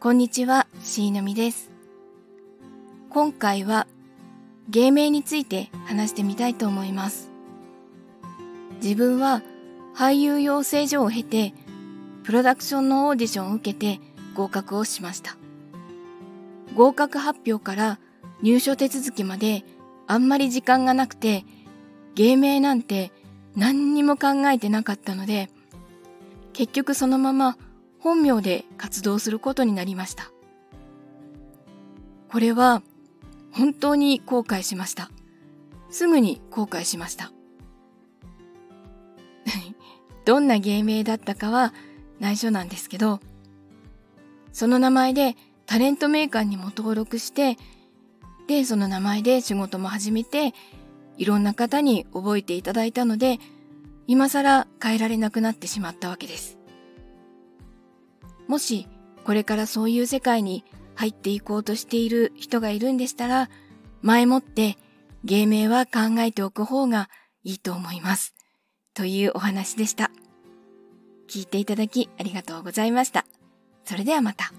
こんにちは、しーのみです。今回は芸名について話してみたいと思います。自分は俳優養成所を経て、プロダクションのオーディションを受けて合格をしました。合格発表から入所手続きまであんまり時間がなくて、芸名なんて何にも考えてなかったので、結局そのまま本名で活動することになりました。これは本当に後悔しました。すぐに後悔しました。どんな芸名だったかは内緒なんですけど、その名前でタレントメーカーにも登録して、で、その名前で仕事も始めて、いろんな方に覚えていただいたので、今更変えられなくなってしまったわけです。もしこれからそういう世界に入っていこうとしている人がいるんでしたら、前もって芸名は考えておく方がいいと思います。というお話でした。聞いていただきありがとうございました。それではまた。